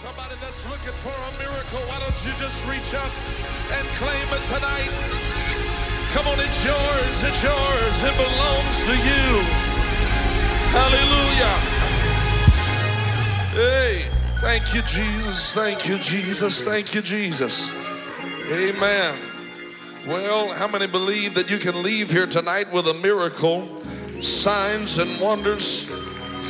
Somebody that's looking for a miracle, why don't you just reach up and claim it tonight? Come on, it's yours, it's yours, it belongs to you. Hallelujah. Hey, thank you, Jesus, thank you, Jesus, thank you, Jesus. Amen. Well, how many believe that you can leave here tonight with a miracle, signs and wonders?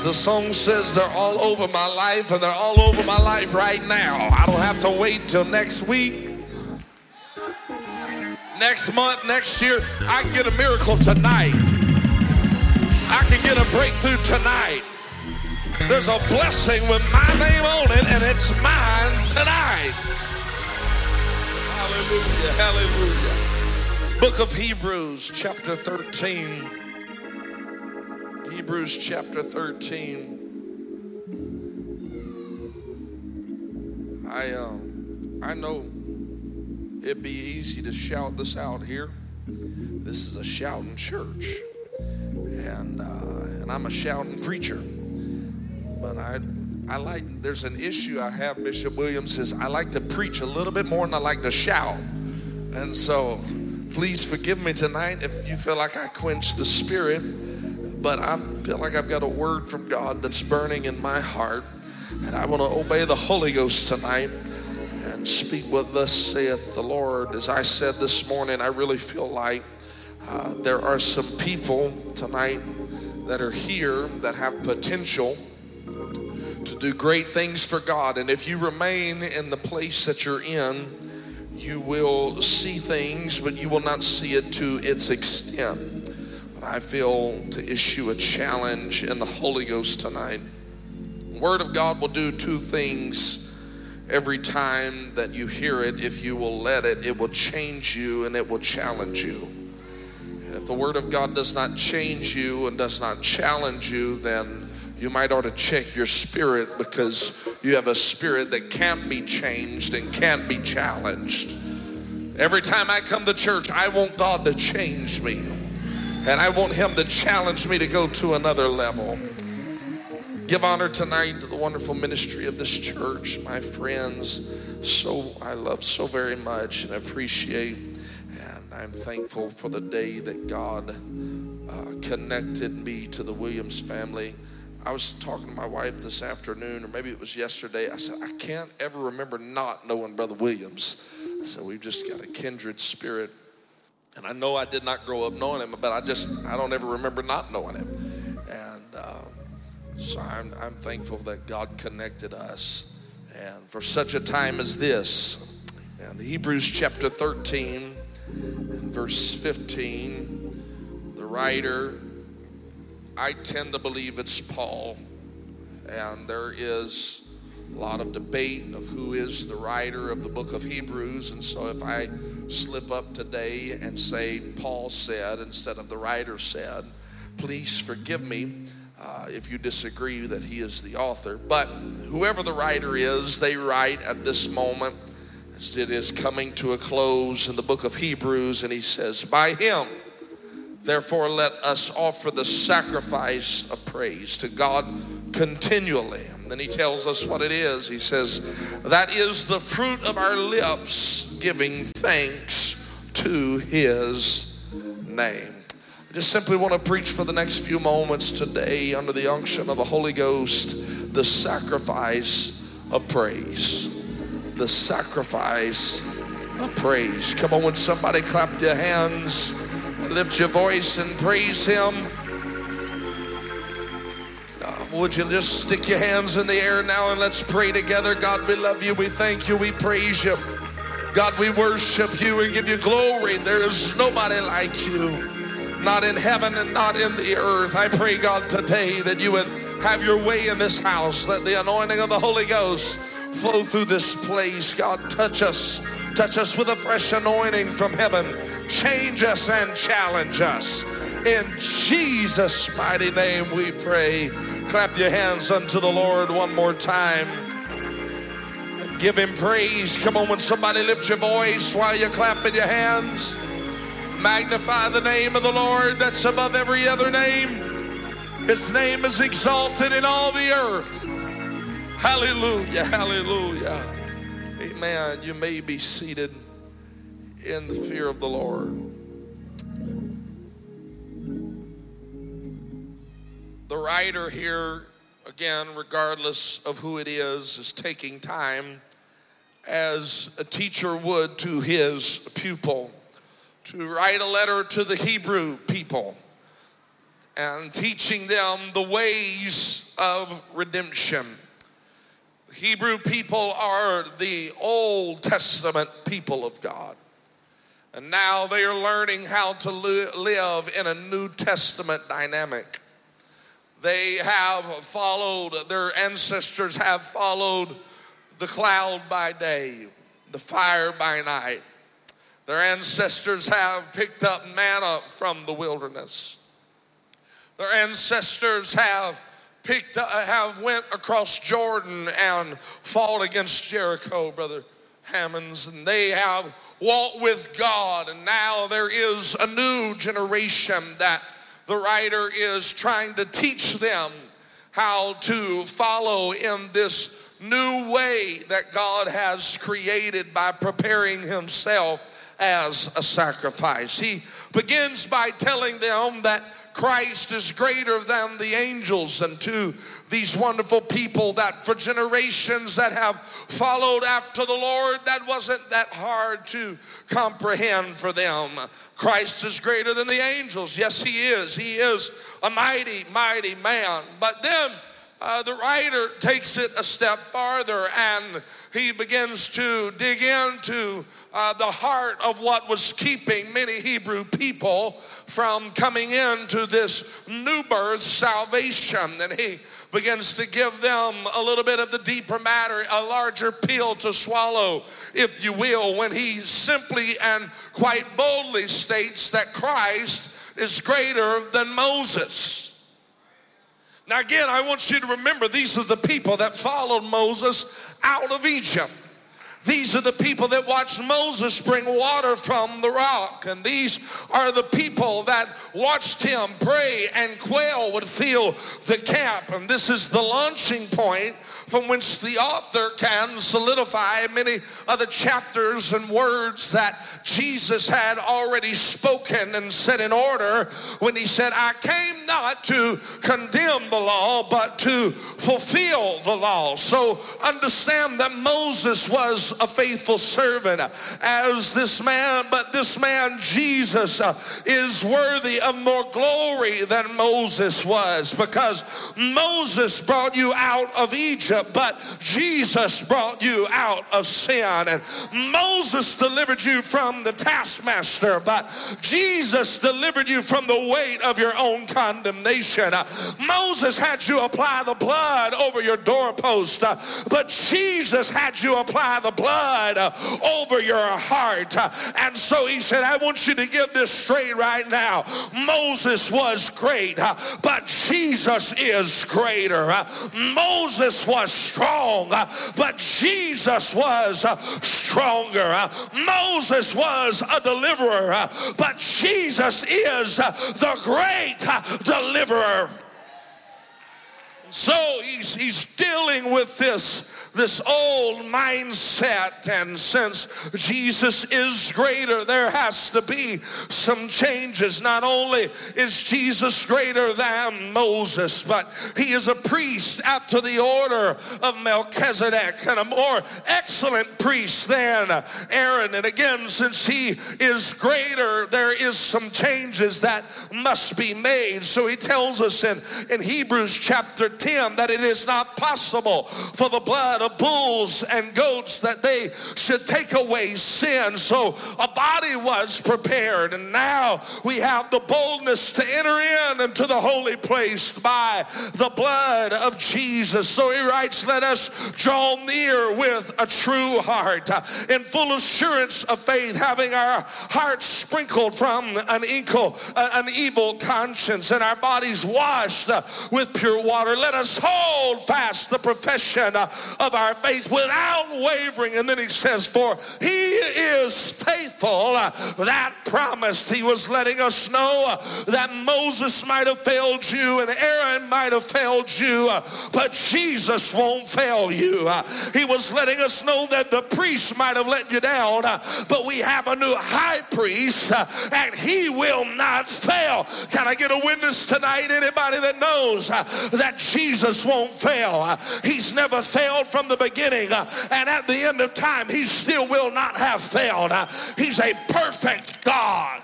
The song says, they're all over my life and they're all over my life right now. I don't have to wait till next week, next month, next year. I can get a miracle tonight. I can get a breakthrough tonight. There's a blessing with my name on it, and it's mine tonight. Hallelujah, hallelujah. Book of Hebrews, chapter 13. Hebrews chapter 13. I um I know it'd be easy to shout this out here. This is a shouting church. And uh, and I'm a shouting preacher. But I I like there's an issue I have, Bishop Williams, is I like to preach a little bit more than I like to shout. And so please forgive me tonight if you feel like I quench the spirit but I feel like I've got a word from God that's burning in my heart, and I want to obey the Holy Ghost tonight and speak what thus saith the Lord. As I said this morning, I really feel like uh, there are some people tonight that are here that have potential to do great things for God, and if you remain in the place that you're in, you will see things, but you will not see it to its extent. I feel to issue a challenge in the Holy Ghost tonight. Word of God will do two things every time that you hear it. If you will let it, it will change you and it will challenge you. And if the Word of God does not change you and does not challenge you, then you might ought to check your spirit because you have a spirit that can't be changed and can't be challenged. Every time I come to church, I want God to change me. And I want him to challenge me to go to another level. Give honor tonight to the wonderful ministry of this church, my friends. So I love so very much and appreciate. And I'm thankful for the day that God uh, connected me to the Williams family. I was talking to my wife this afternoon, or maybe it was yesterday. I said, I can't ever remember not knowing Brother Williams. So we've just got a kindred spirit and I know I did not grow up knowing him, but I just, I don't ever remember not knowing him. And um, so I'm, I'm thankful that God connected us. And for such a time as this, and Hebrews chapter 13 and verse 15, the writer, I tend to believe it's Paul. And there is a lot of debate of who is the writer of the book of Hebrews. And so if I slip up today and say Paul said instead of the writer said, please forgive me uh, if you disagree that he is the author. But whoever the writer is, they write at this moment as it is coming to a close in the book of Hebrews, and he says, By him, therefore, let us offer the sacrifice of praise to God continually. Then he tells us what it is. He says, That is the fruit of our lips giving thanks to his name. I just simply want to preach for the next few moments today under the unction of the Holy Ghost the sacrifice of praise. The sacrifice of praise. Come on, when somebody clap their hands and lift your voice and praise him. Would you just stick your hands in the air now and let's pray together? God, we love you. We thank you. We praise you. God, we worship you and give you glory. There is nobody like you, not in heaven and not in the earth. I pray, God, today that you would have your way in this house. Let the anointing of the Holy Ghost flow through this place. God, touch us. Touch us with a fresh anointing from heaven. Change us and challenge us. In Jesus' mighty name we pray. Clap your hands unto the Lord one more time. Give him praise. Come on, when somebody lift your voice while you're clapping your hands, magnify the name of the Lord that's above every other name. His name is exalted in all the earth. Hallelujah. Hallelujah. Amen. You may be seated in the fear of the Lord. The writer here, again, regardless of who it is, is taking time as a teacher would to his pupil to write a letter to the Hebrew people and teaching them the ways of redemption. The Hebrew people are the Old Testament people of God. And now they are learning how to live in a New Testament dynamic. They have followed, their ancestors have followed the cloud by day, the fire by night. Their ancestors have picked up manna from the wilderness. Their ancestors have picked up, have went across Jordan and fought against Jericho, brother Hammonds, and they have walked with God, and now there is a new generation that the writer is trying to teach them how to follow in this new way that God has created by preparing Himself as a sacrifice. He begins by telling them that Christ is greater than the angels, and to these wonderful people that for generations that have followed after the Lord, that wasn't that hard to comprehend for them. Christ is greater than the angels. Yes, He is. He is a mighty, mighty man. But then uh, the writer takes it a step farther and he begins to dig into uh, the heart of what was keeping many Hebrew people from coming into this new birth salvation. And he begins to give them a little bit of the deeper matter, a larger pill to swallow, if you will, when he simply and quite boldly states that Christ is greater than Moses. Now, again, I want you to remember these are the people that followed Moses out of Egypt. These are the people that watched Moses bring water from the rock. And these are the people that watched him pray and quail would fill the camp. And this is the launching point from which the author can solidify many of the chapters and words that Jesus had already spoken and set in order when he said, I came not to condemn the law, but to fulfill the law. So understand that Moses was a faithful servant as this man, but this man, Jesus, uh, is worthy of more glory than Moses was because Moses brought you out of Egypt, but Jesus brought you out of sin. And Moses delivered you from the taskmaster, but Jesus delivered you from the weight of your own condemnation. Uh, Moses had you apply the blood over your doorpost, uh, but Jesus had you apply the blood uh, over your heart. And so he said, I want you to give this straight right now. Moses was great, but Jesus is greater. Moses was strong, uh, but Jesus was uh, stronger. Uh, Moses was a deliverer, but Jesus is the great deliverer. So he's, he's dealing with this this old mindset. And since Jesus is greater, there has to be some changes. Not only is Jesus greater than Moses, but he is a priest after the order of Melchizedek and a more excellent priest than Aaron. And again, since he is greater, there is some changes that must be made. So he tells us in, in Hebrews chapter 10 that it is not possible for the blood of bulls and goats that they should take away sin. So a body was prepared, and now we have the boldness to enter in into the holy place by the blood of Jesus. So he writes, Let us draw near with a true heart, in full assurance of faith, having our hearts sprinkled from an evil, an evil conscience and our bodies washed with pure water. Let us hold fast the profession of of our faith without wavering. And then he says, For he is faithful uh, that promised. He was letting us know uh, that Moses might have failed you and Aaron might have failed you, uh, but Jesus won't fail you. He was letting us know that the priest might have let you down, but we have a new high priest and he will not fail. Can I get a witness tonight? Anybody that knows that Jesus won't fail? He's never failed from the beginning, uh, and at the end of time, he still will not have failed. Uh, he's a perfect God.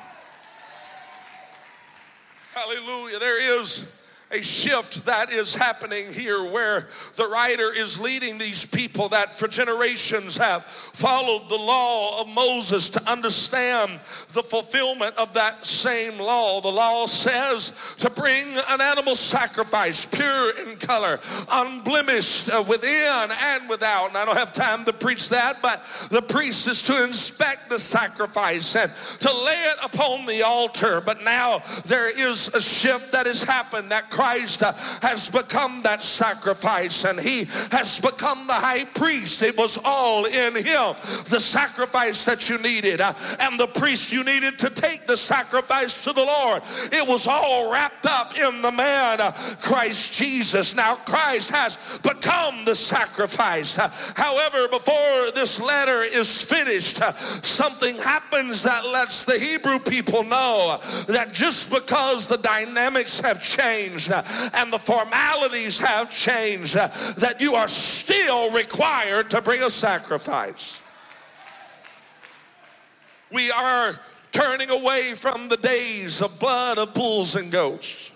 Hallelujah. There is a shift that is happening here where the writer is leading these people that for generations have followed the law of Moses to understand the fulfillment of that same law. The law says to bring an animal sacrifice, pure in color, unblemished uh, within and without. And I don't have time to preach that, but the priest is to inspect the sacrifice and to lay it upon the altar. But now there is a shift that has happened that Christ uh, has become that sacrifice and he has become the high priest. It was all in him. The sacrifice that you needed uh, and the priest you needed to take the sacrifice to the Lord. It was all wrapped up in the man, uh, Christ Jesus. Now, Christ has become the sacrifice. However, before this letter is finished, something happens that lets the Hebrew people know that just because the dynamics have changed, changed and the formalities have changed, that you are still required to bring a sacrifice. We are turning away from the days of blood of bulls and goats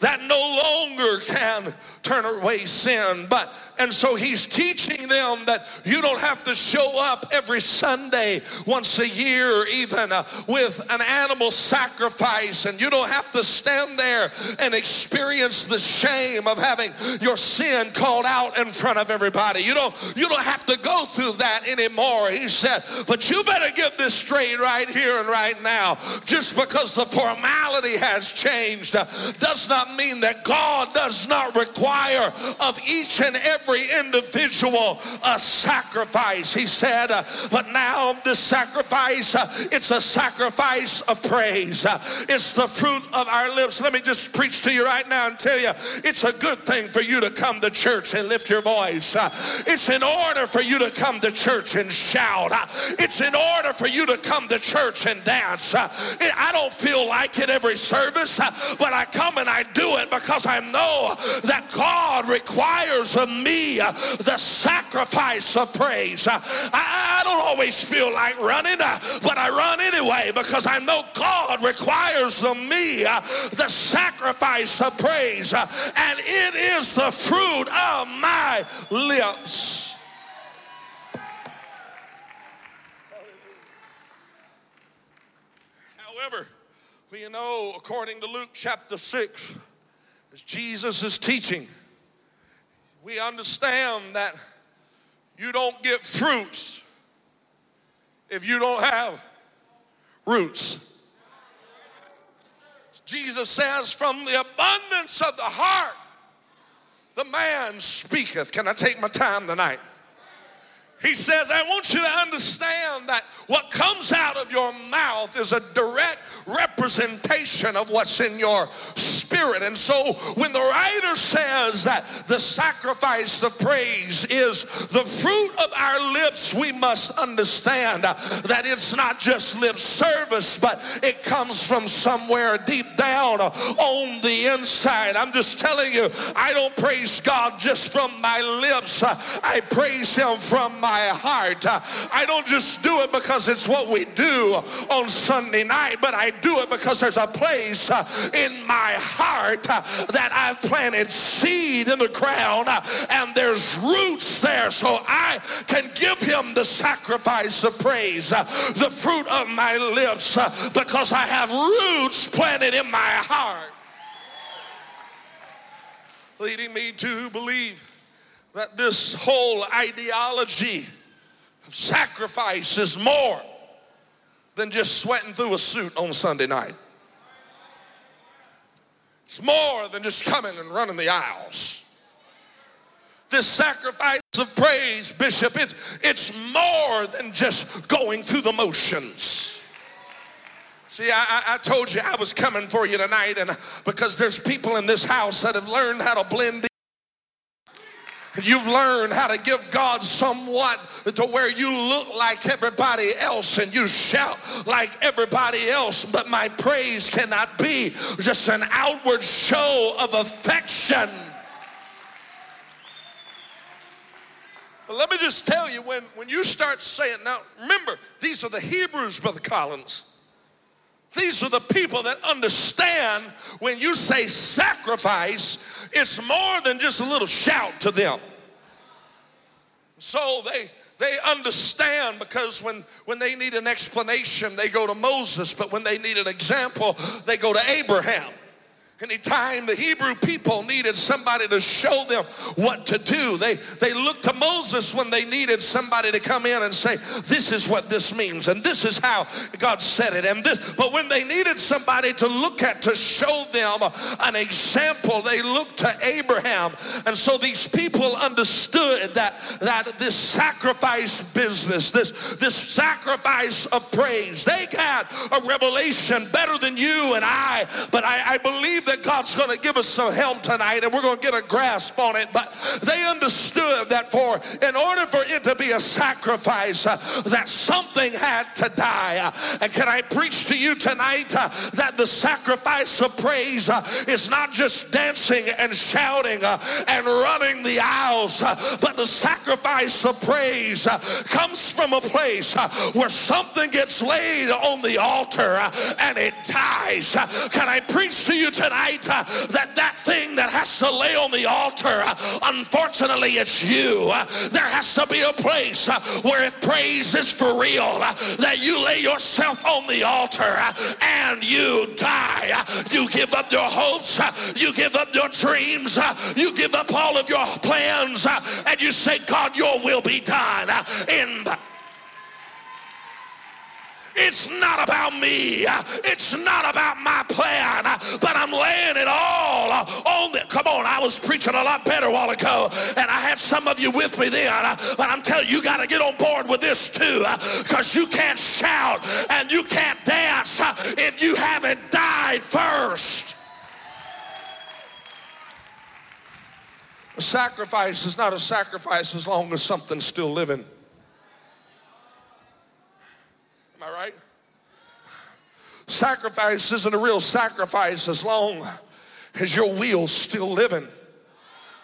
that no longer can turn away sin, but and so he's teaching them that you don't have to show up every Sunday, once a year, even uh, with an animal sacrifice, and you don't have to stand there and experience the shame of having your sin called out in front of everybody. You don't, you don't have to go through that anymore. He said, but you better get this straight right here and right now. Just because the formality has changed uh, does not mean that God does not require of each and every every individual a sacrifice. He said, uh, but now this sacrifice, uh, it's a sacrifice of praise. Uh, it's the fruit of our lips. Let me just preach to you right now and tell you, it's a good thing for you to come to church and lift your voice. It's in order for you to come to church and shout. It's in order for you to come to church and dance. I don't feel like it every service, but I come and I do it because I know that God requires of me the sacrifice of praise. I, I don't always feel like running, uh, but I run anyway because I know God requires of me uh, the sacrifice of praise, uh, and it is the fruit of my lips. However, we know according to Luke chapter 6, as Jesus is teaching, we understand that you don't get fruits if you don't have roots. Jesus says, from the abundance of the heart, the man speaketh. Can I take my time tonight? He says, I want you to understand that what comes out of your mouth is a direct representation of what's in your spirit. And so when the writer says that the sacrifice, the praise is the fruit of our lips, we must understand that it's not just lip service, but it comes from somewhere deep down on the inside. I'm just telling you, I don't praise God just from my lips. I praise him from my heart. I don't just do it because it's what we do on Sunday night, but I do it because there's a place uh, in my heart uh, that I've planted seed in the ground uh, and there's roots there so I can give him the sacrifice of praise, the fruit of my lips because I have roots planted in my heart. Leading me to believe that this whole ideology of sacrifice is more than just sweating through a suit on Sunday night. It's more than just coming and running the aisles. This sacrifice of praise, Bishop, it's, it's more than just going through the motions. See, I, I, told you I was coming for you tonight, and because there's people in this house that have learned how to blend. You've learned how to give God somewhat to where you look like everybody else and you shout like everybody else, but my praise cannot be just an outward show of affection. But let me just tell you when, when you start saying, now remember, these are the Hebrews, Brother Collins. These are the people that understand when you say sacrifice, it's more than just a little shout to them. So they they understand because when, when they need an explanation, they go to Moses, but when they need an example, they go to Abraham. Anytime the Hebrew people needed somebody to show them what to do, they, they looked to Moses when they needed somebody to come in and say, This is what this means, and this is how God said it, and this. But when they needed somebody to look at to show them an example, they looked to Abraham. And so these people understood that, that this sacrifice business, this, this sacrifice of praise, they had a revelation better than you and I, but I, I believe that God's going to give us some help tonight and we're going to get a grasp on it. But they understood that for, in order for it to be a sacrifice, uh, that something had to die. Uh, and can I preach to you tonight uh, that the sacrifice of praise uh, is not just dancing and shouting uh, and running the aisles, uh, but the sacrifice of praise comes from a place where something gets laid on the altar and it dies. Can I preach to you tonight? Tonight uh, that that thing that has to lay on the altar, uh, unfortunately, it's you. Uh, there has to be a place uh, where if praise is for real, uh, that you lay yourself on the altar uh, and you die. You give up your hopes, you give up your dreams, you give up all of your plans, and you say, God, your will be done in it's not about me. It's not about my plan, but I'm laying it all on the. Come on, I was preaching a lot better a while ago, and I had some of you with me then, but I'm telling you, you got to get on board with this too, because you can't shout and you can't dance if you haven't died first. A sacrifice is not a sacrifice as long as something's still living. Right? Sacrifice isn't a real sacrifice as long as your wheel's still living.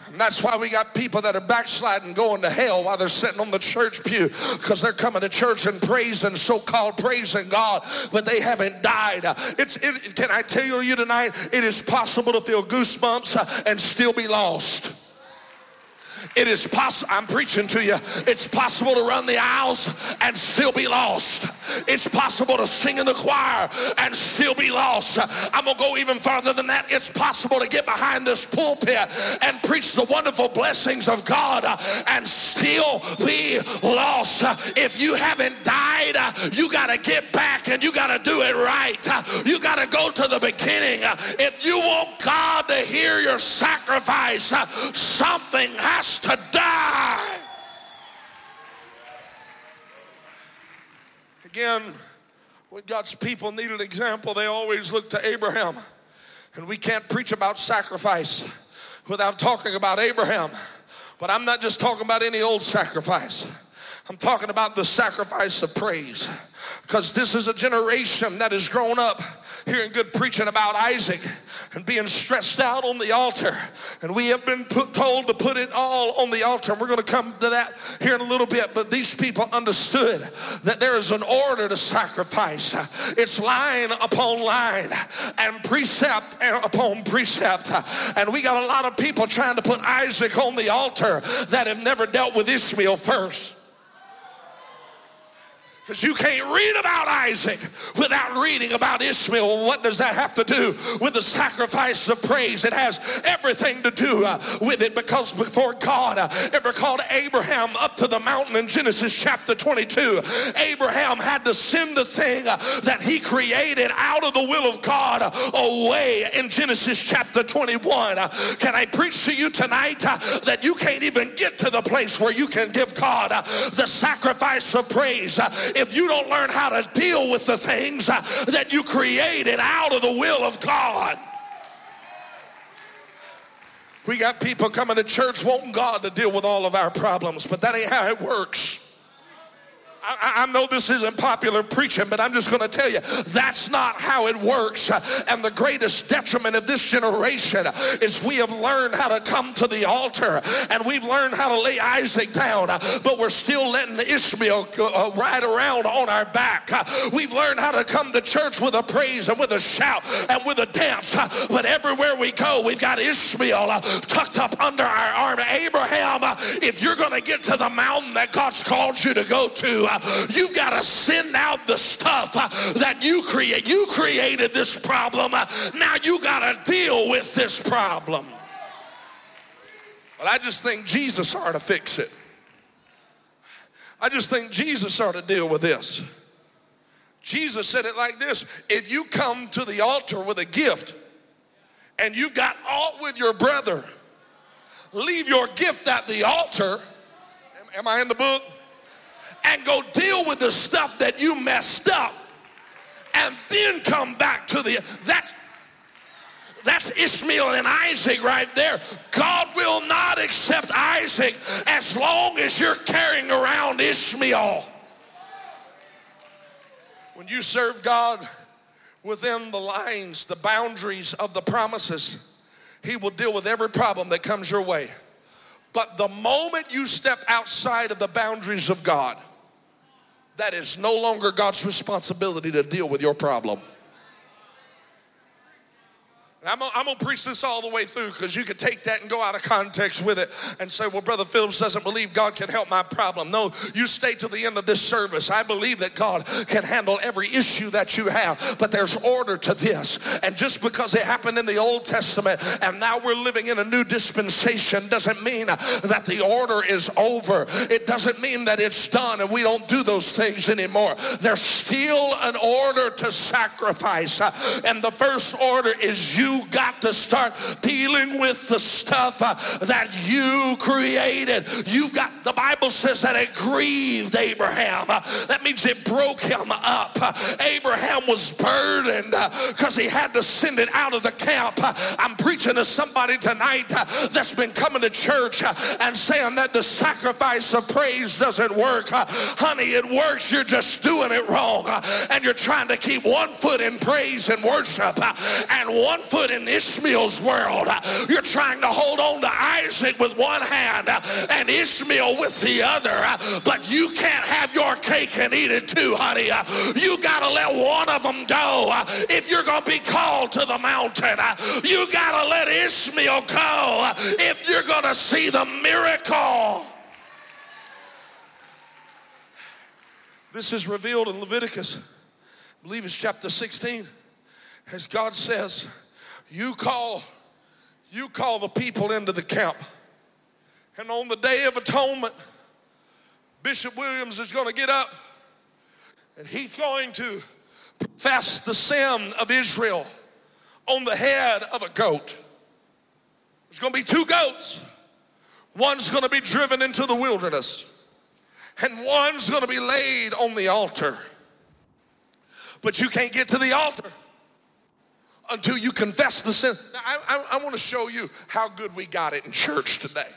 And that's why we got people that are backsliding going to hell while they're sitting on the church pew because they're coming to church and praising, so called praising God, but they haven't died. It's, it, can I tell you tonight, it is possible to feel goosebumps and still be lost. It is possible, I'm preaching to you, it's possible to run the aisles and still be lost. It's possible to sing in the choir and still be lost. I'm going to go even farther than that. It's possible to get behind this pulpit and preach the wonderful blessings of God and still be lost. If you haven't died, you got to get back and you got to do it right. You got to go to the beginning. If you want God to hear your sacrifice, something has to die. Again, when God's people need an example, they always look to Abraham. And we can't preach about sacrifice without talking about Abraham. But I'm not just talking about any old sacrifice. I'm talking about the sacrifice of praise. Because this is a generation that has grown up hearing good preaching about Isaac and being stretched out on the altar. And we have been put, told to put it all on the altar. And we're going to come to that here in a little bit. But these people understood that there is an order to sacrifice. It's line upon line and precept upon precept. And we got a lot of people trying to put Isaac on the altar that have never dealt with Ishmael first. Because you can't read about Isaac without reading about Ishmael. What does that have to do with the sacrifice of praise? It has everything to do uh, with it because before God uh, ever called Abraham up to the mountain in Genesis chapter 22, Abraham had to send the thing uh, that he created out of the will of God away in Genesis chapter 21. Uh, can I preach to you tonight uh, that you can't even get to the place where you can give God uh, the sacrifice of praise? If you don't learn how to deal with the things uh, that you created out of the will of God. We got people coming to church wanting God to deal with all of our problems, but that ain't how it works. I, I, know this isn't popular preaching, but I'm just going to tell you that's not how it works. And the greatest detriment of this generation is we have learned how to come to the altar and we've learned how to lay Isaac down, but we're still letting Ishmael uh, ride around on our back. We've learned how to come to church with a praise and with a shout and with a dance, but everywhere we go, we've got Ishmael uh, tucked up under our arm. Abraham, uh, if you're going to get to the mountain that God's called you to go to, You've got to send out the stuff uh, that you create. You created this problem. Uh, now you got to deal with this problem. But I just think Jesus ought to fix it. I just think Jesus ought to deal with this. Jesus said it like this if you come to the altar with a gift and you got aught with your brother, leave your gift at the altar. Am I in the book? And go deal with the stuff that you messed up and then come back to the that's that's Ishmael and Isaac right there. God will not accept Isaac as long as you're carrying around Ishmael. When you serve God within the lines, the boundaries of the promises, He will deal with every problem that comes your way. But the moment you step outside of the boundaries of God, that is no longer God's responsibility to deal with your problem. I'm gonna, preach this all the way through because you could take that and go out of context with it and say, well, Brother Phillips doesn't believe God can help my problem. No, you stay to the end of this service. I believe that God can handle every issue that you have, but there's order to this. And just because it happened in the Old Testament and now we're living in a new dispensation doesn't mean that the order is over. It doesn't mean that it's done and we don't do those things anymore. There's still an order to sacrifice. And the first order is you you got to start dealing with the stuff uh, that you created. You've got, the Bible says that it grieved Abraham. Uh, that means it broke him up. Uh, Abraham was burdened because uh, he had to send it out of the camp. Uh, I'm preaching to somebody tonight uh, that's been coming to church and saying that the sacrifice of praise doesn't work. honey, it works. You're just doing it wrong. and you're trying to keep one foot in praise and worship and one foot in Ishmael's world. You're trying to hold on to Isaac with one hand and Ishmael with the other, but you can't have your cake and eat it too, honey. You got to let one of them go if you're going to be called to the mountain. You got to let Ishmael go if you're going to see the miracle. This is revealed in Leviticus, I believe it's chapter 16, as God says, you call, you call the people into the camp. And on the day of atonement, Bishop Williams is going to get up and he's going to profess the sin of Israel on the head of a goat. There's going to be two goats. One's going to be driven into the wilderness, and one's going to be laid on the altar. But you can't get to the altar until you confess the sin. Now, I, I, I want to show you how good we got it in church today.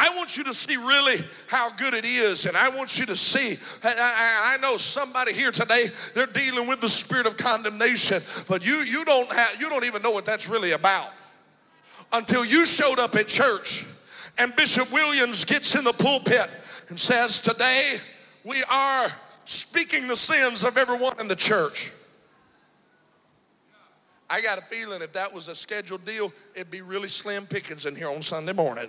I want you to see really how good it is, and I want you to see. I, I, know somebody here today they're dealing with the spirit of condemnation, but you you don't have you don't even know what that's really about until you showed up at church, and Bishop Williams gets in the pulpit and says, "Today we are speaking the sins of everyone in the church." I got a feeling if that was a scheduled deal, it'd be really slim pickings in here on Sunday morning.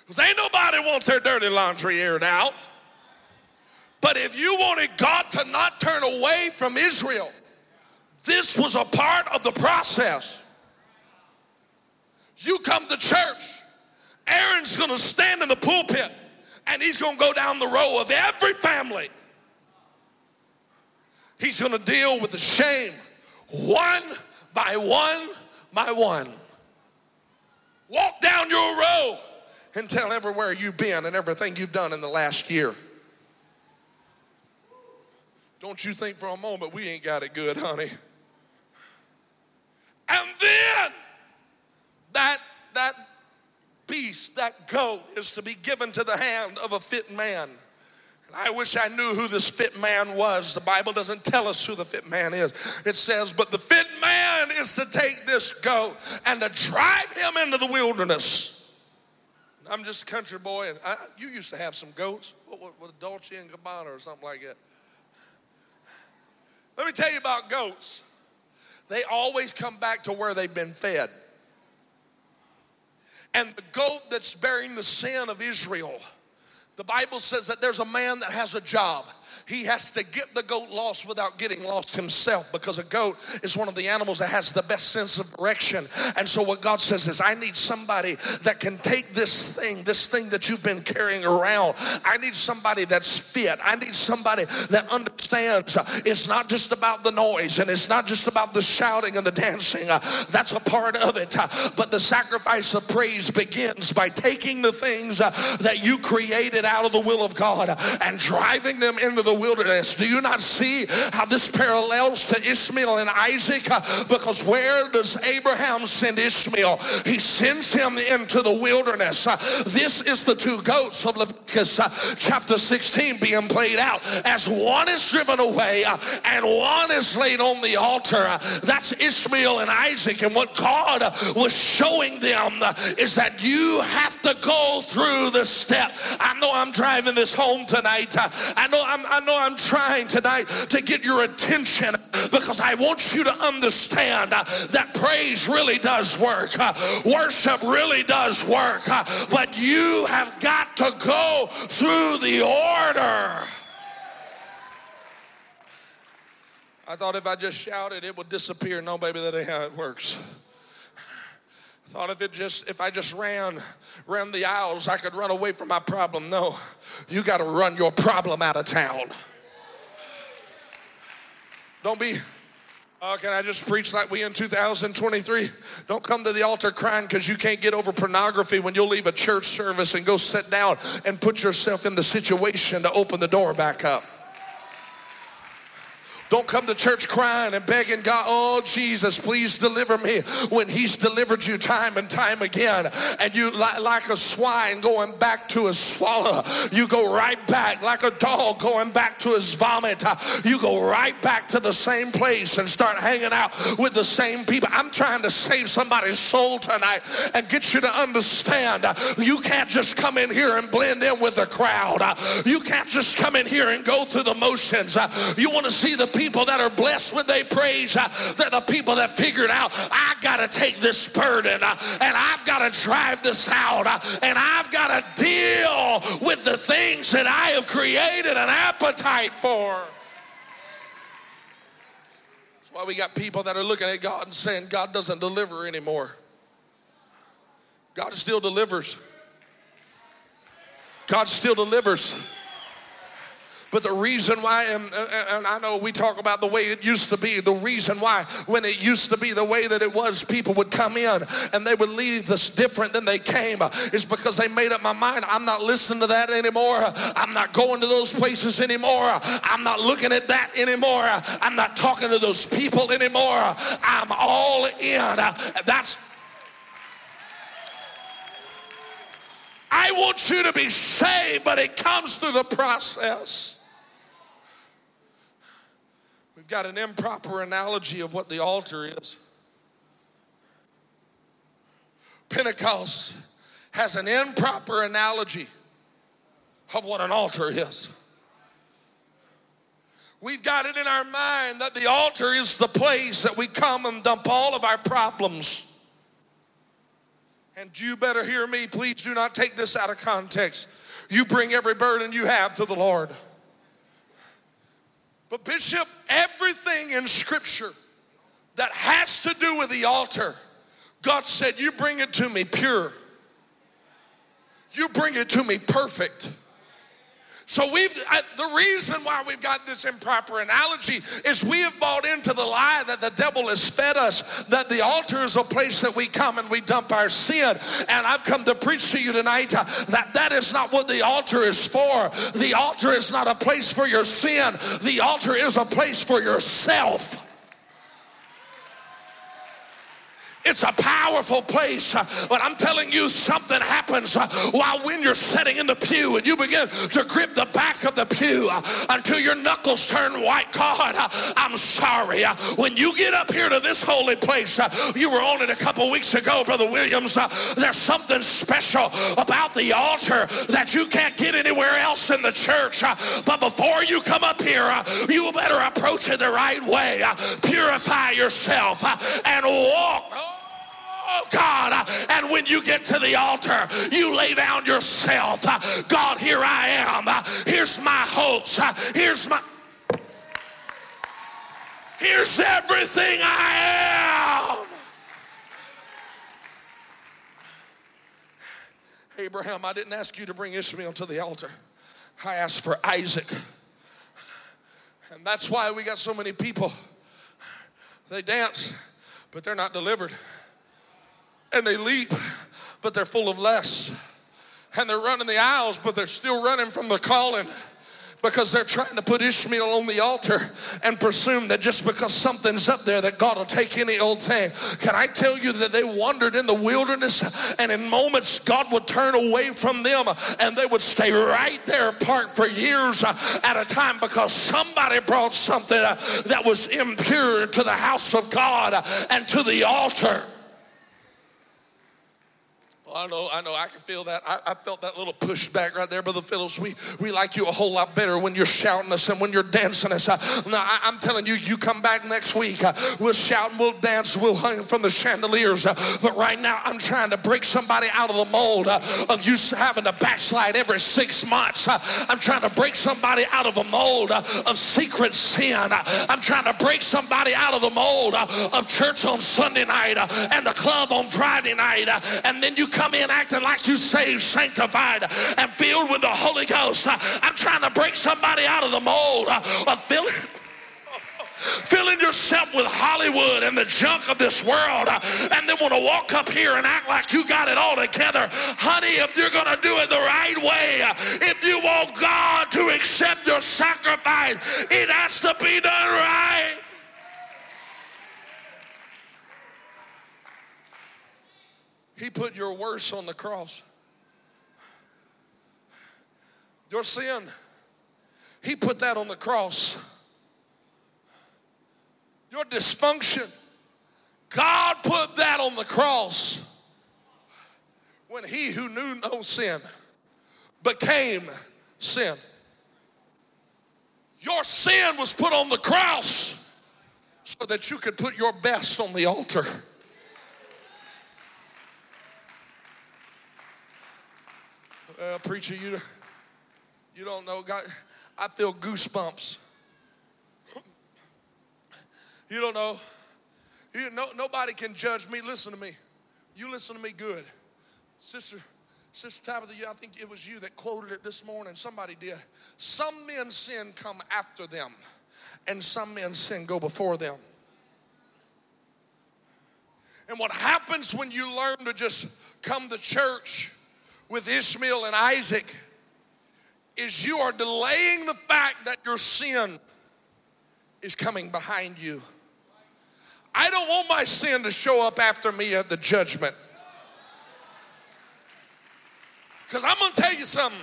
Because ain't nobody wants their dirty laundry aired out. But if you wanted God to not turn away from Israel, this was a part of the process. You come to church, Aaron's gonna stand in the pulpit and he's gonna go down the row of every family. He's gonna deal with the shame one by one by one. Walk down your row and tell everywhere you've been and everything you've done in the last year. Don't you think for a moment we ain't got it good, honey. And then that that beast, that goat, is to be given to the hand of a fit man. I wish I knew who this fit man was. The Bible doesn't tell us who the fit man is. It says, but the fit man is to take this goat and to drive him into the wilderness. I'm just a country boy, and I, you used to have some goats. What, what, what Dolce and Gabbana or something like that. Let me tell you about goats. They always come back to where they've been fed. And the goat that's bearing the sin of Israel, the Bible says that there's a man that has a job he has to get the goat lost without getting lost himself because a goat is one of the animals that has the best sense of direction. And so, what God says is, I need somebody that can take this thing, this thing that you've been carrying around. I need somebody that's fit. I need somebody that understands it's not just about the noise and it's not just about the shouting and the dancing. That's a part of it. But the sacrifice of praise begins by taking the things that you created out of the will of God and driving them into the wilderness. Do you not see how this parallels to Ishmael and Isaac? Uh, because where does Abraham send Ishmael? He sends him into the wilderness. Uh, this is the two goats of Leviticus uh, chapter 16 being played out as one is driven away and one is laid on the altar. That's Ishmael and Isaac. And what God was showing them is that you have to go through the step. I know I'm driving this home tonight. I know I'm, I know I'm trying tonight to get your attention because I want you to understand uh, that praise really does work. Uh, worship really does work. Uh, but you have got to go through the order. I thought if I just shouted, it would disappear. No, baby, that ain't how it works. I thought if it just if I just ran ran the aisles, I could run away from my problem. No, you got to run your problem out of town. Don't be, uh, can I just preach like we in 2023? Don't come to the altar crying because you can't get over pornography when you'll leave a church service and go sit down and put yourself in the situation to open the door back up. Don't come to church crying and begging God, oh Jesus, please deliver me when He's delivered you time and time again. And you, like a swine going back to his swallow, you go right back, like a dog going back to his vomit. You go right back to the same place and start hanging out with the same people. I'm trying to save somebody's soul tonight and get you to understand you can't just come in here and blend in with the crowd. You can't just come in here and go through the motions. You want to see the people that are blessed when they praise. Uh, they're the people that figured out, I got to take this burden uh, and I've got to drive this out uh, and I've got to deal with the things that I have created an appetite for. That's why we got people that are looking at God and saying, God doesn't deliver anymore. God still delivers. God still delivers. But the reason why, and, I know we talk about the way it used to be, the reason why when it used to be the way that it was, people would come in and they would leave this different than they came is because they made up my mind. I'm not listening to that anymore. I'm not going to those places anymore. I'm not looking at that anymore. I'm not talking to those people anymore. I'm all in. That's I want you to be saved, but it comes through the process. We've got an improper analogy of what the altar is. Pentecost has an improper analogy of what an altar is. We've got it in our mind that the altar is the place that we come and dump all of our problems. And you better hear me, please do not take this out of context. You bring every burden you have to the Lord. But, Bishop, everything in Scripture that has to do with the altar, God said, You bring it to me pure. You bring it to me perfect. So we've the reason why we've got this improper analogy is we have bought into the lie that the devil has fed us that the altar is a place that we come and we dump our sin. And I've come to preach to you tonight uh, that that is not what the altar is for. The altar is not a place for your sin. The altar is a place for yourself. It's a powerful place. Uh, but I'm telling you, something happens uh, while when you're sitting in the pew and you begin to grip the back of the pew uh, until your knuckles turn white. God, uh, I'm sorry. Uh, when you get up here to this holy place, uh, you were on it a couple weeks ago, Brother Williams. There's something special about the altar that you can't get anywhere else in the church. But before you come up here, you better approach it the right way. Purify yourself and walk. Oh, God. And when you get to the altar, you lay down yourself. God, here I am. Here's my hopes. Here's my. Here's everything I am. Abraham, I didn't ask you to bring Ishmael to the altar. I asked for Isaac. And that's why we got so many people. They dance, but they're not delivered and they leap, but they're full of less. And they're running the aisles, but they're still running from the calling because they're trying to put Ishmael on the altar and presume that just because something's up there that God will take any old thing. Can I tell you that they wandered in the wilderness and in moments God would turn away from them and they would stay right there apart for years at a time because somebody brought something that was impure to the house of God and to the altar. I know, I know, I can feel that. I, I, felt that little pushback right there, Brother Phillips. We, we like you a whole lot better when you're shouting us and when you're dancing us. Uh, now, I, am telling you, you come back next week. Uh, we'll shout and we'll dance, we'll hang from the chandeliers. Uh, but right now, I'm trying to break somebody out of the mold uh, of you having to backslide every six months. Uh, I'm trying to break somebody out of the mold uh, of secret sin. I'm trying to break somebody out of the mold of church on Sunday night and the club on Friday night. and then you come in acting like you saved, sanctified, and filled with the Holy Ghost. I'm trying to break somebody out of the mold uh, of filling filling yourself with Hollywood and the junk of this world, uh, and then want to walk up here and act like you got it all together. Honey, if you're going to do it the right way, uh, if you want God to accept your sacrifice, it has to be done right. He put your worst on the cross. Your sin, He put that on the cross. Your dysfunction, God put that on the cross when He who knew no sin became sin. Your sin was put on the cross so that you could put your best on the altar. Uh, preacher, you, you don't know. God, I feel goosebumps. You don't know. You, no, nobody can judge me. Listen to me. You listen to me good. Sister, Sister Tabitha, I think it was you that quoted it this morning. Somebody did. Some men's sin come after them, and some men's sin go before them. And what happens when you learn to just come to church with Ishmael and Isaac is you are delaying the fact that your sin is coming behind you. I don't want my sin to show up after me at the judgment. Because I'm going to tell you something.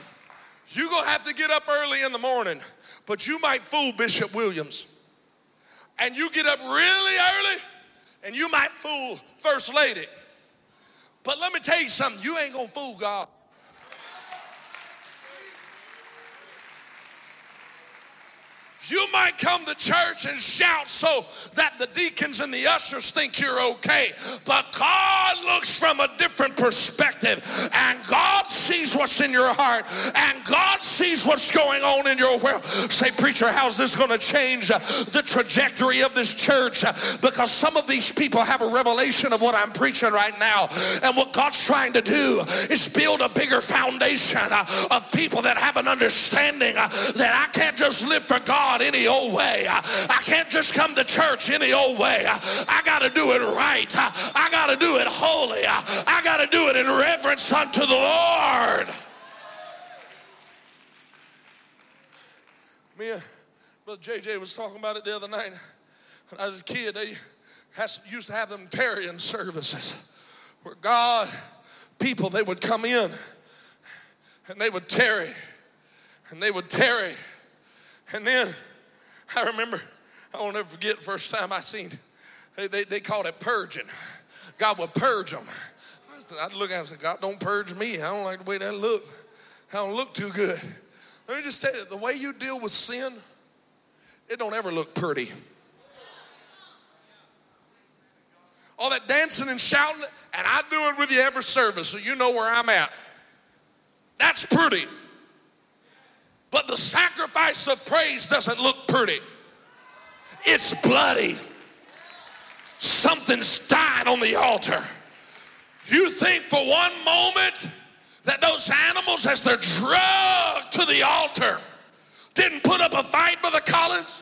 You're going to have to get up early in the morning, but you might fool Bishop Williams. And you get up really early, and you might fool First Lady. But let me tell you something you ain't going to fool God. You might come to church and shout so that the deacons and the ushers think you're okay. But God looks from a different perspective. And God sees what's in your heart and God sees what's going on in your world. Say, preacher, how's this going to change the trajectory of this church? Because some of these people have a revelation of what I'm preaching right now. And what God's trying to do is build a bigger foundation of people that have an understanding that I can't just live for God any old way. I can't just come to church any old way. I got to do it right. I got to do it holy. I got to do it in reverence unto the Lord. Me and Brother JJ was talking about it the other night. When I was a kid, they used to have them tarrying services where God, people, they would come in and they would tarry and they would tarry. And then I remember, I won't ever forget the first time I seen, they, they, they called it purging. God would purge them. I'd look at him and say, God, don't purge me. I don't like the way that look. I don't look too good. Let me just tell you, the way you deal with sin, it don't ever look pretty. All that dancing and shouting, and I do it with you every service, so you know where I'm at. That's pretty. But the sacrifice of praise doesn't look pretty. It's bloody. Something's died on the altar. You think for one moment that those animals, as they're drugged to the altar, didn't put up a fight, Brother Collins?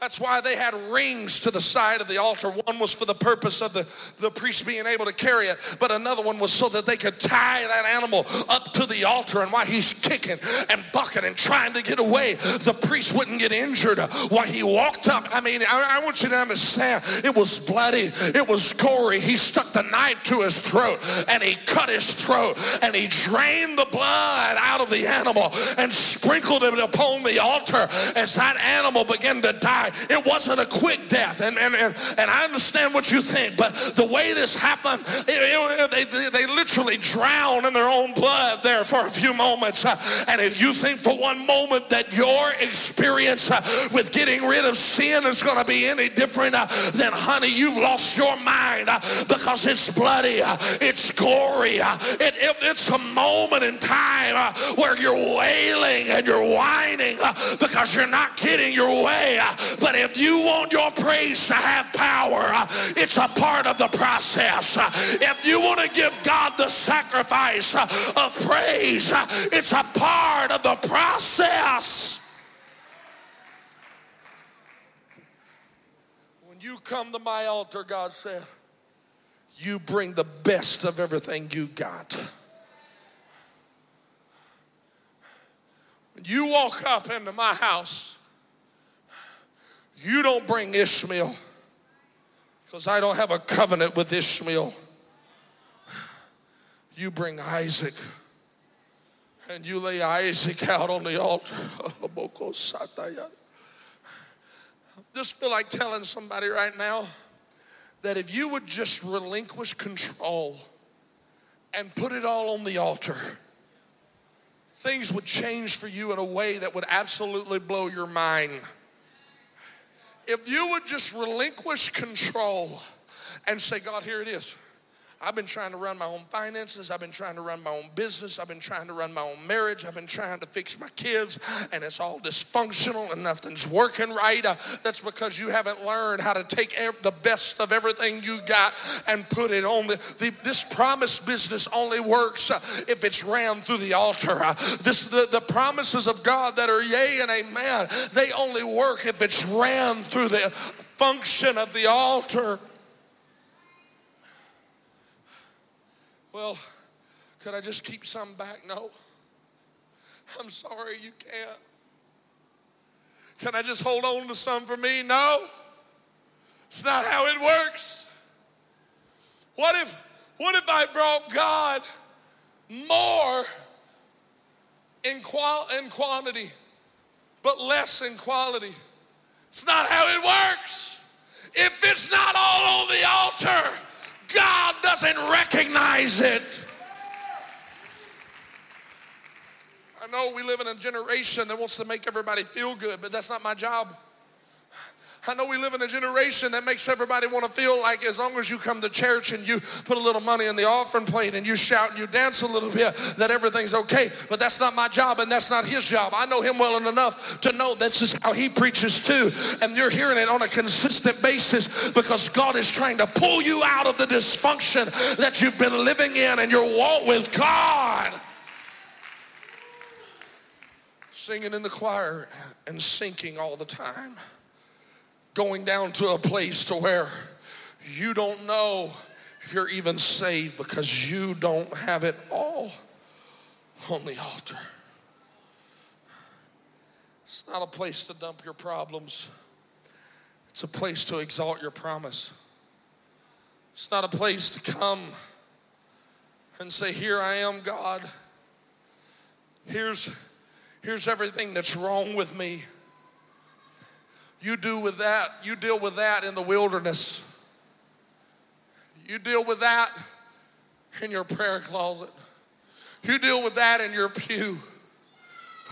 That's why they had rings to the side of the altar. One was for the purpose of the, the priest being able to carry it, but another one was so that they could tie that animal up to the altar. And while he's kicking and bucking and trying to get away, the priest wouldn't get injured while he walked up. I mean, I, I want you to understand it was bloody, it was gory. He stuck the knife to his throat and he cut his throat and he drained the blood out of the animal and sprinkled it upon the altar as that animal began to die it wasn't a quick death. And, and, and, and I understand what you think, but the way this happened, it, it, they, they literally drown in their own blood there for a few moments. Uh, and if you think for one moment that your experience uh, with getting rid of sin is going to be any different, uh, then honey, you've lost your mind because it's bloody, it's gory, it, it, it's a moment in time where you're wailing and you're whining because you're not getting your way. But if you want your praise to have power, it's a part of the process. If you want to give God the sacrifice of praise, it's a part of the process. When you come to my altar, God said, you bring the best of everything you got. When you walk up into my house, you don't bring Ishmael because I don't have a covenant with Ishmael. You bring Isaac and you lay Isaac out on the altar. just feel like telling somebody right now that if you would just relinquish control and put it all on the altar, things would change for you in a way that would absolutely blow your mind if you would just relinquish control and say, God, here it is. I've been trying to run my own finances. I've been trying to run my own business. I've been trying to run my own marriage. I've been trying to fix my kids, and it's all dysfunctional and nothing's working right. Uh, that's because you haven't learned how to take the best of everything you got and put it on the. the this promise business only works uh, if it's ran through the altar. Uh, this the, the promises of God that are yea and amen. They only work if it's ran through the function of the altar. Well, could I just keep some back? No. I'm sorry, you can't. Can I just hold on to some for me? No. It's not how it works. What if what if I brought God more in, qual- in quantity, but less in quality? It's not how it works. If it's not all on the altar, God doesn't recognize it. I know we live in a generation that wants to make everybody feel good, but that's not my job. I know we live in a generation that makes everybody want to feel like as long as you come to church and you put a little money in the offering plate and you shout and you dance a little bit, that everything's okay. But that's not my job and that's not his job. I know him well enough to know this is how he preaches too. And you're hearing it on a consistent basis because God is trying to pull you out of the dysfunction that you've been living in and your walk with God singing in the choir and sinking all the time, going down to a place to where you don't know if you're even saved because you don't have it all on the altar. It's not a place to dump your problems. It's a place to exalt your promise. It's not a place to come and say, Here I am, God. Here's Here's everything that's wrong with me. You do with that, you deal with that in the wilderness. You deal with that in your prayer closet. You deal with that in your pew.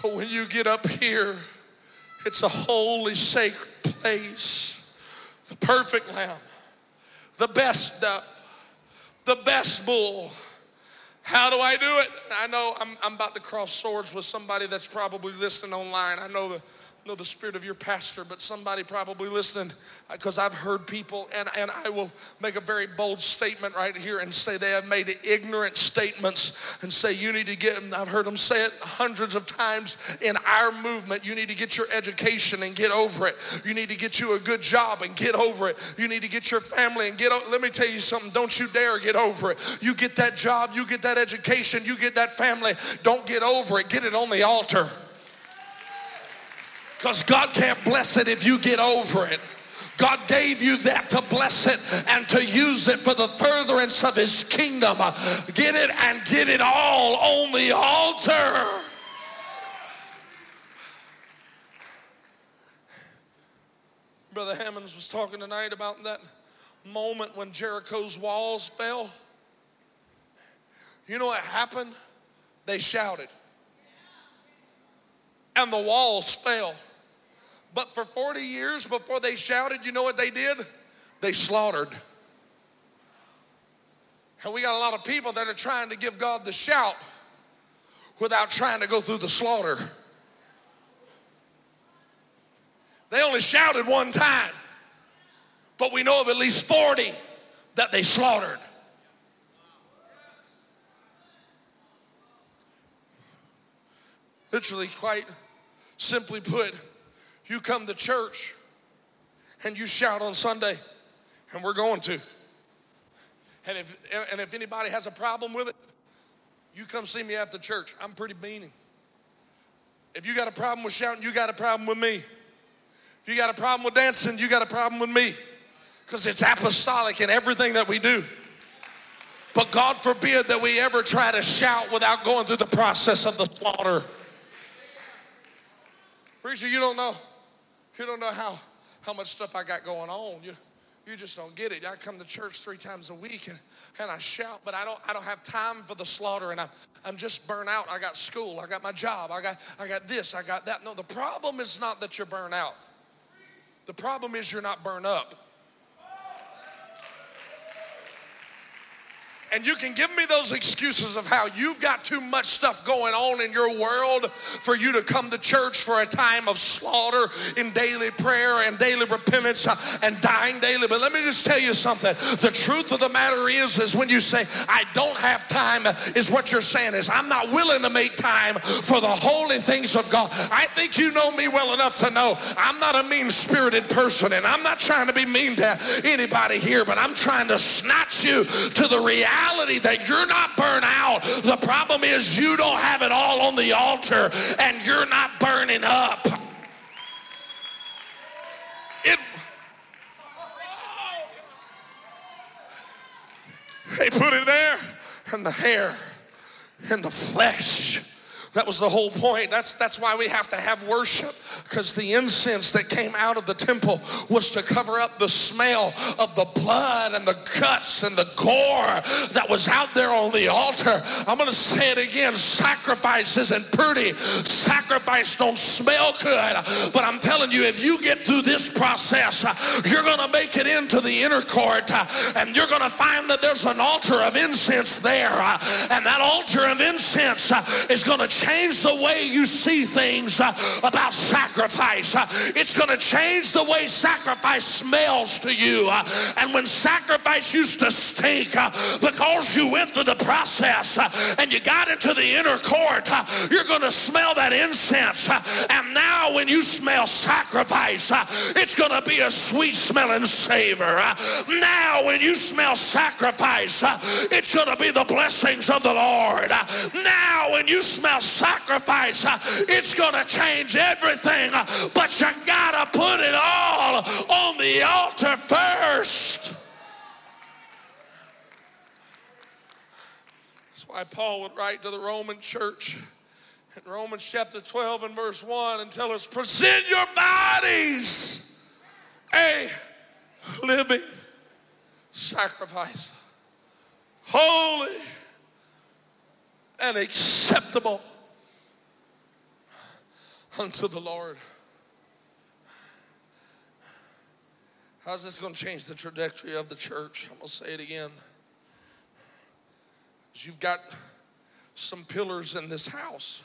But when you get up here, it's a holy, sacred place. The perfect lamb, the best dove, the best bull how do I do it? I know I'm, I'm about to cross swords with somebody that's probably listening online. I know the know the spirit of your pastor, but somebody probably listening uh, because I've heard people, and, and I will make a very bold statement right here and say they have made ignorant statements and say you need to get, I've heard them say it hundreds of times in our movement, you need to get your education and get over it. You need to get you a good job and get over it. You need to get your family and get over Let me tell you something, don't you dare get over it. You get that job, you get that education, you get that family, don't get over it, get it on the altar. Because God can't bless it if you get over it. God gave you that to bless it and to use it for the furtherance of his kingdom. Get it and get it all on the altar. Brother Hammonds was talking tonight about that moment when Jericho's walls fell. You know what happened? They shouted. And the walls fell. But for 40 years before they shouted, you know what they did? They slaughtered. And we got a lot of people that are trying to give God the shout without trying to go through the slaughter. They only shouted one time, but we know of at least 40 that they slaughtered. Literally, quite simply put, you come to church and you shout on Sunday, and we're going to. And if, and if anybody has a problem with it, you come see me after church. I'm pretty meaning. If you got a problem with shouting, you got a problem with me. If you got a problem with dancing, you got a problem with me. Because it's apostolic in everything that we do. But God forbid that we ever try to shout without going through the process of the slaughter. Preacher, you don't know. You don't know how, how much stuff I got going on. You, you just don't get it. I come to church three times a week and, and I shout, but I don't I don't have time for the slaughter and I'm I'm just burnt out. I got school, I got my job, I got I got this, I got that. No, the problem is not that you're burnt out. The problem is you're not burnt up. And you can give me those excuses of how you've got too much stuff going on in your world for you to come to church for a time of slaughter in daily prayer and daily repentance uh, and dying daily. But let me just tell you something. The truth of the matter is, is when you say, I don't have time, is what you're saying is, I'm not willing to make time for the holy things of God. I think you know me well enough to know I'm not a mean spirited person and I'm not trying to be mean to anybody here, but I'm trying to snatch you to the reality reality that you're not burnt out. The problem is you don't have it all on the altar and you're not burning up. It, they put it there and the hair and the flesh that was the whole point. That's, that's why we have to have worship because the incense that came out of the temple was to cover up the smell of the blood and the guts and the gore that was out there on the altar. I'm going to say it again sacrifice isn't pretty, sacrifice don't smell good. But I'm telling you, if you get through this process, you're going to make it into the inner court and you're going to find that there's an altar of incense there. And that altar of incense is going to change the way you see things uh, about sacrifice. Uh, it's going to change the way sacrifice smells to you. Uh, and when sacrifice used to stink because you went through the process and you got into the inner court, you're going to smell that incense. And now when you smell sacrifice, it's going to be a sweet smelling savor. Now when you smell sacrifice, it's going to be the blessings of the Lord. Now when you smell sacrifice, uh, it's going to change everything. Uh, but you got to put it all on the altar first. That's why Paul would write to the Roman church in Romans chapter 12 and verse 1 and tell us, present your bodies a living sacrifice, holy and acceptable unto the Lord. How's this going to change the trajectory of the church? I'm going to say it again. You've got some pillars in this house.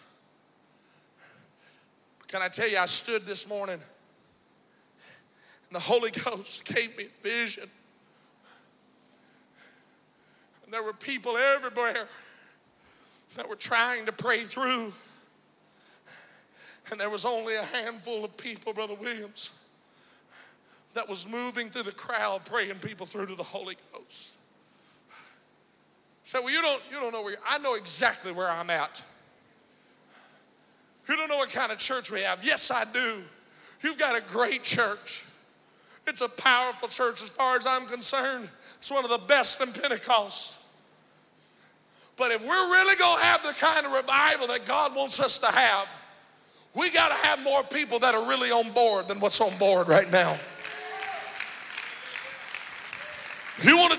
Can I tell you, I stood this morning and the Holy Ghost gave me a vision. And there were people everywhere that were trying to pray through. And there was only a handful of people, Brother Williams, that was moving through the crowd praying people through to the Holy Ghost. So well, you don't you don't know where I know exactly where I'm at. You don't know what kind of church we have. Yes, I do. You've got a great church. It's a powerful church as far as I'm concerned. It's one of the best in Pentecost. But if we're really going to have the kind of revival that God wants us to have, we got to have more people that are really on board than what's on board right now.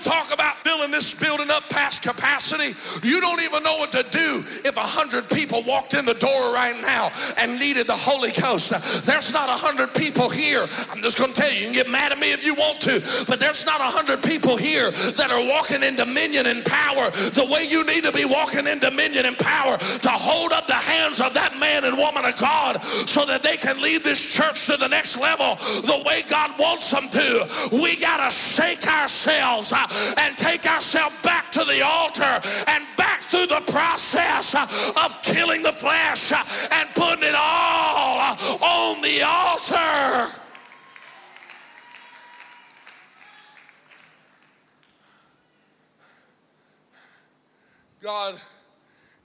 Talk about filling this building up past capacity? You don't even know what to do if a hundred people walked in the door right now and needed the Holy Ghost. There's not a hundred people here. I'm just going to tell you, you can get mad at me if you want to, but there's not a hundred people here that are walking in dominion and power the way you need to be walking in dominion and power to hold up the hands of that man and woman of God so that they can lead this church to the next level the way God wants them to. We got to shake ourselves and take ourselves back to the altar and back through the process of killing the flesh and putting it all on the altar. God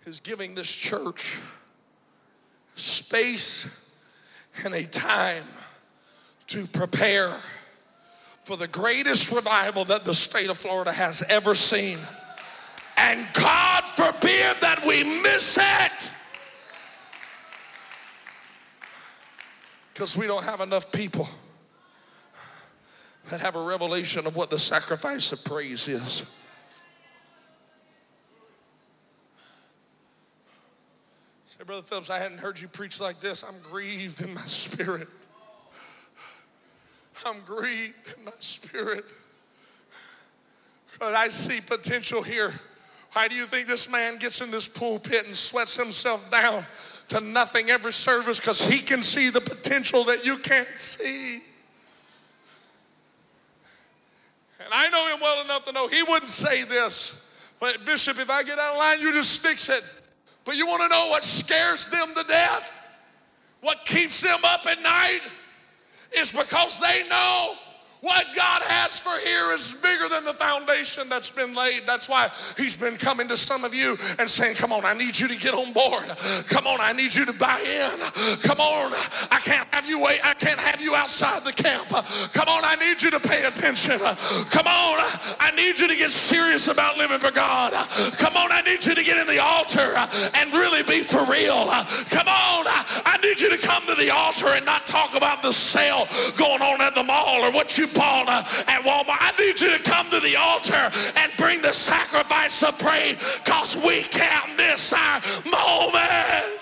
is giving this church space and a time to prepare for the greatest revival that the state of Florida has ever seen. And God forbid that we miss it. Because we don't have enough people that have a revelation of what the sacrifice of praise is. Say, Brother Phillips, I hadn't heard you preach like this. I'm grieved in my spirit. I'm grieved in my spirit. But I see potential here. Why do you think this man gets in this pulpit and sweats himself down to nothing every service? Because he can see the potential that you can't see. And I know him well enough to know he wouldn't say this. But Bishop, if I get out of line, you just fix it. But you want to know what scares them to death? What keeps them up at night? Is because they know what God has for here is bigger than the foundation that's been laid. That's why He's been coming to some of you and saying, Come on, I need you to get on board. Come on, I need you to buy in. Come on, I can't have you wait. I can't have you outside the camp. Come on, I need you to pay attention. Come on, I need you to get serious about living for God. Come on, I need you to get in the altar and really be for real. Come on, I need you to come to the altar and not talk about the sale going on at the mall or what you bought uh, at Walmart. I need you to come to the altar and bring the sacrifice of praise because we can't miss our moment.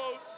Oh!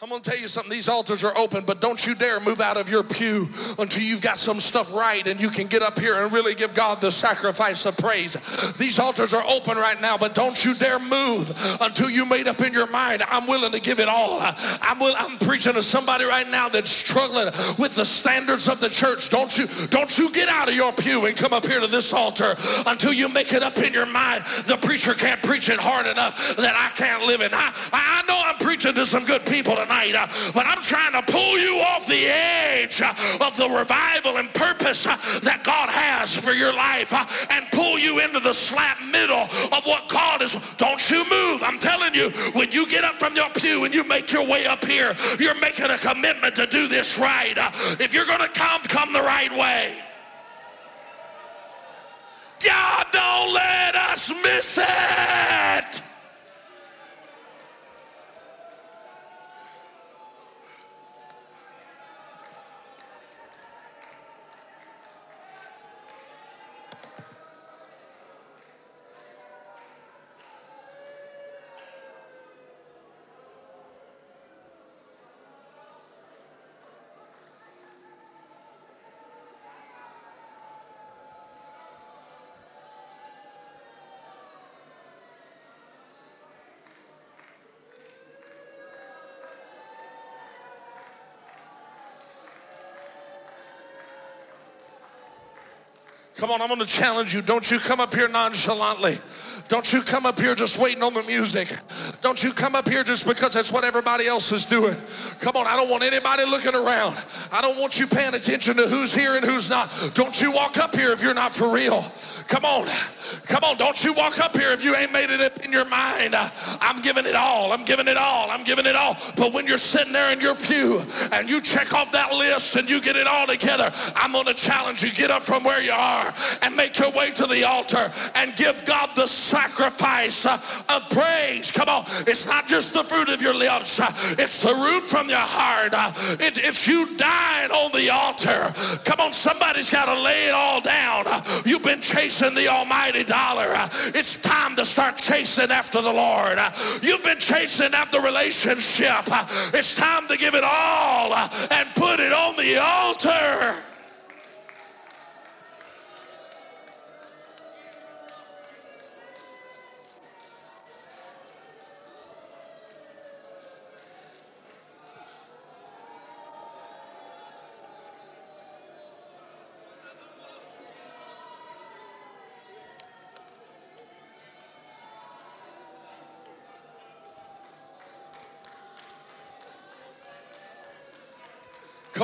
I'm to tell you something. These altars are open, but don't you dare move out of your pew until you've got some stuff right and you can get up here and really give God the sacrifice of praise. These altars are open right now, but don't you dare move until you made up in your mind, I'm willing to give it all. I'm, will, I'm preaching to somebody right now that's struggling with the standards of the church. Don't you, don't you get out of your pew and come up here to this altar until you make it up in your mind. The preacher can't preach it hard enough that I can't live it. I, I know I'm preaching to some good people uh, but I'm trying to pull you off the edge of the revival and purpose uh, that God has for your life uh, and pull you into the slap middle of what God is. Don't you move. I'm telling you, when you get up from your pew and you make your way up here, you're making a commitment to do this right. If you're going to come, come the right way. God, don't let us miss it. Come on, I'm to challenge you. Don't you come up here nonchalantly. Don't you come up here just waiting on the music. Don't you come up here just because that's what everybody else is doing. Come on, I don't want anybody looking around. I don't want you paying attention to who's here and who's not. Don't you walk up here if you're not for real. Come on. Come on, don't you walk up here if you ain't made it up in your mind. Uh, I'm giving it all. I'm giving it all. I'm giving it all. But when you're sitting there in your pew and you check off that list and you get it all together, I'm going to challenge you. Get up from where you are and make your way to the altar and give God the sacrifice uh, of praise. Come on. It's not just the fruit of your lips, uh, it's the root from your heart. It, it's you dying on the altar. Come on, somebody's got to lay it all down. You've been chasing the Almighty dollar. Uh, It's time to start chasing after the Lord. Uh, You've been chasing after relationship. Uh, It's time to give it all and put it on the altar.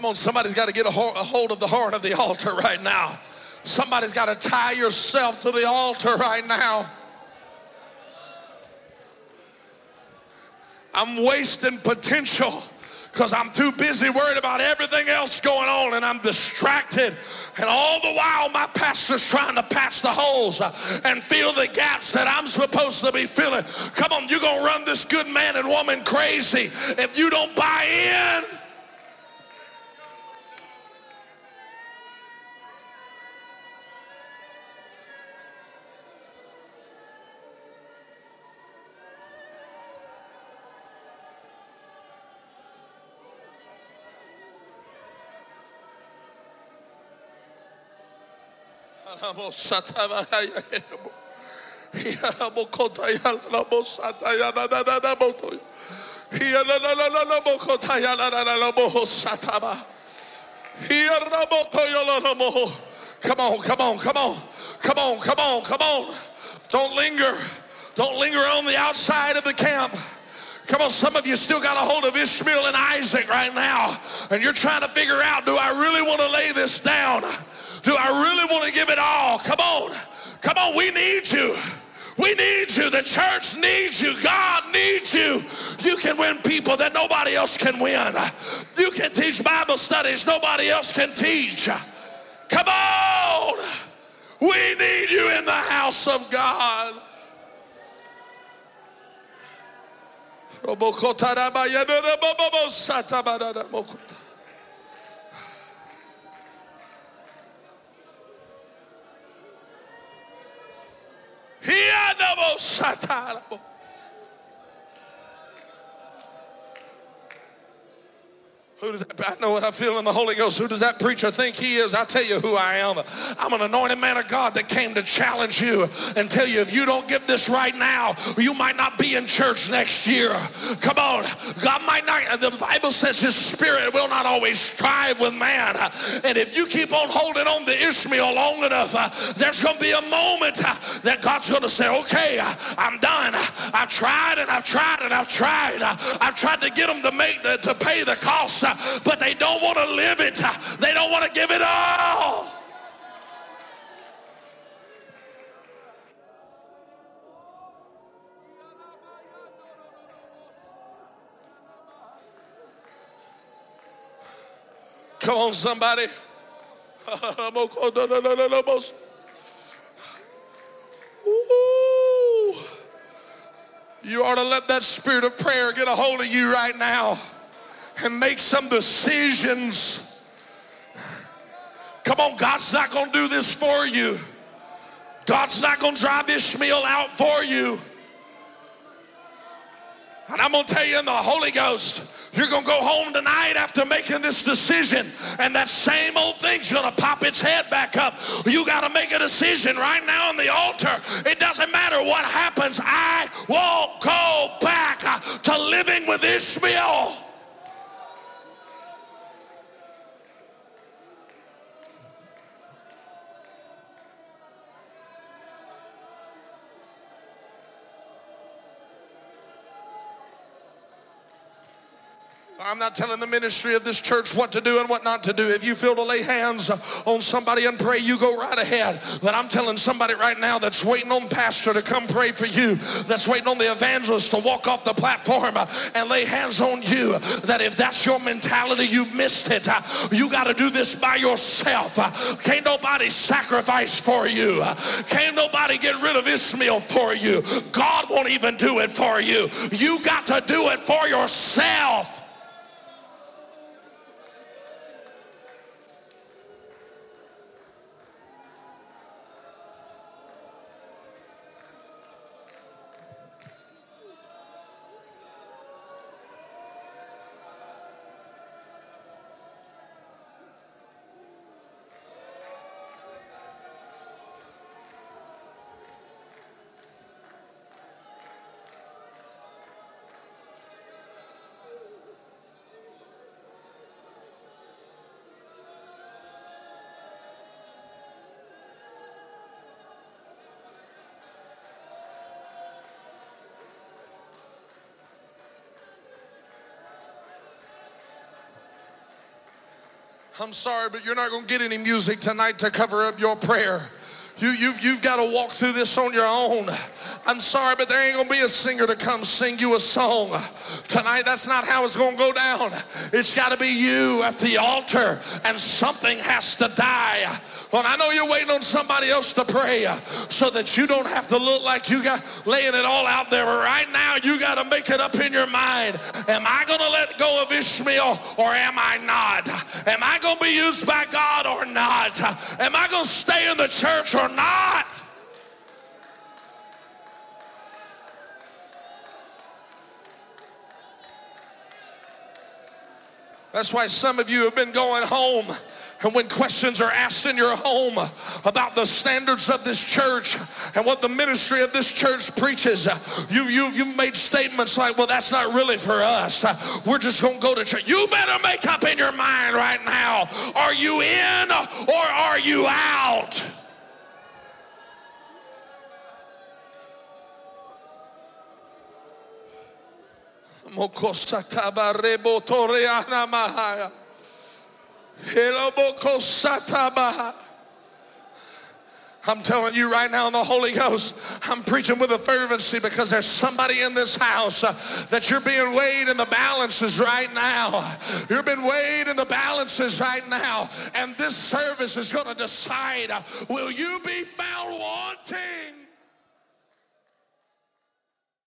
Come on, somebody's got to get a hold of the horn of the altar right now. Somebody's got to tie yourself to the altar right now. I'm wasting potential because I'm too busy worried about everything else going on and I'm distracted. And all the while, my pastor's trying to patch the holes and fill the gaps that I'm supposed to be filling. Come on, you're going to run this good man and woman crazy if you don't buy in. Come on, come on, come on. Come on, come on, come on. Don't linger. Don't linger on the outside of the camp. Come on, some of you still got a hold of Ishmael and Isaac right now, and you're trying to figure out do I really want to lay this down? Do I really want to give it all? Come on, come on, we need you. We need you. The church needs you. God needs you. You can win people that nobody else can win. You can teach Bible studies nobody else can teach. Come on. We need you in the house of God. He Who does that, I know what I feel in the Holy Ghost. Who does that preacher think he is? I'll tell you who I am. I'm an anointed man of God that came to challenge you and tell you if you don't get this right now, you might not be in church next year. Come on. God might not, the Bible says his spirit will not always strive with man. And if you keep on holding on to Ishmael long enough, there's going to be a moment that God's going to say, okay, I'm done. I've tried and I've tried and I've tried. I've tried to get them to make the, to pay the cost Uh, but they don't want to live it. Uh, they don't want to give it all. Come on, somebody. You ought to let that spirit of prayer get a hold of you right now and make some decisions. Come on, God's not going to do this for you. God's not going to drive Ishmael out for you. And I'm going to tell you in the Holy Ghost, you're going to go home tonight after making this decision, and that same old thing's going to pop its head back up. You got to make a decision right now on the altar. It doesn't matter what happens. I won't go back to living with Ishmael. I'm not telling the ministry of this church what to do and what not to do. If you feel to lay hands on somebody and pray, you go right ahead. But I'm telling somebody right now that's waiting on pastor to come pray for you, that's waiting on the evangelist to walk off the platform and lay hands on you, that if that's your mentality, you missed it. You got to do this by yourself. Can't nobody sacrifice for you. Can't nobody get rid of Ishmael for you. God won't even do it for you. You got to do it for yourself. I'm sorry, but you're not going to get any music tonight to cover up your prayer. You, you've, you've got to walk through this on your own. I'm sorry, but there ain't to be a singer to come sing you a song. Tonight, that's not how it's to go down. It's got to be you at the altar, and something has to die. Well, I know you're waiting on somebody else to pray so that you don't have to look like you got laying it all out there. But right now, you got to make it up in your mind. Am I going to let go of Ishmael or am I not? Am I going to be used by God or not? Am I going to stay in the church or not? That's why some of you have been going home. And when questions are asked in your home about the standards of this church and what the ministry of this church preaches, you, you, you made statements like, well, that's not really for us. We're just going to go to church. You better make up in your mind right now. Are you in or are you out? I'm telling you right now in the Holy Ghost, I'm preaching with a fervency because there's somebody in this house uh, that you're being weighed in the balances right now. You're being weighed in the balances right now. And this service is going to decide uh, will you be found wanting?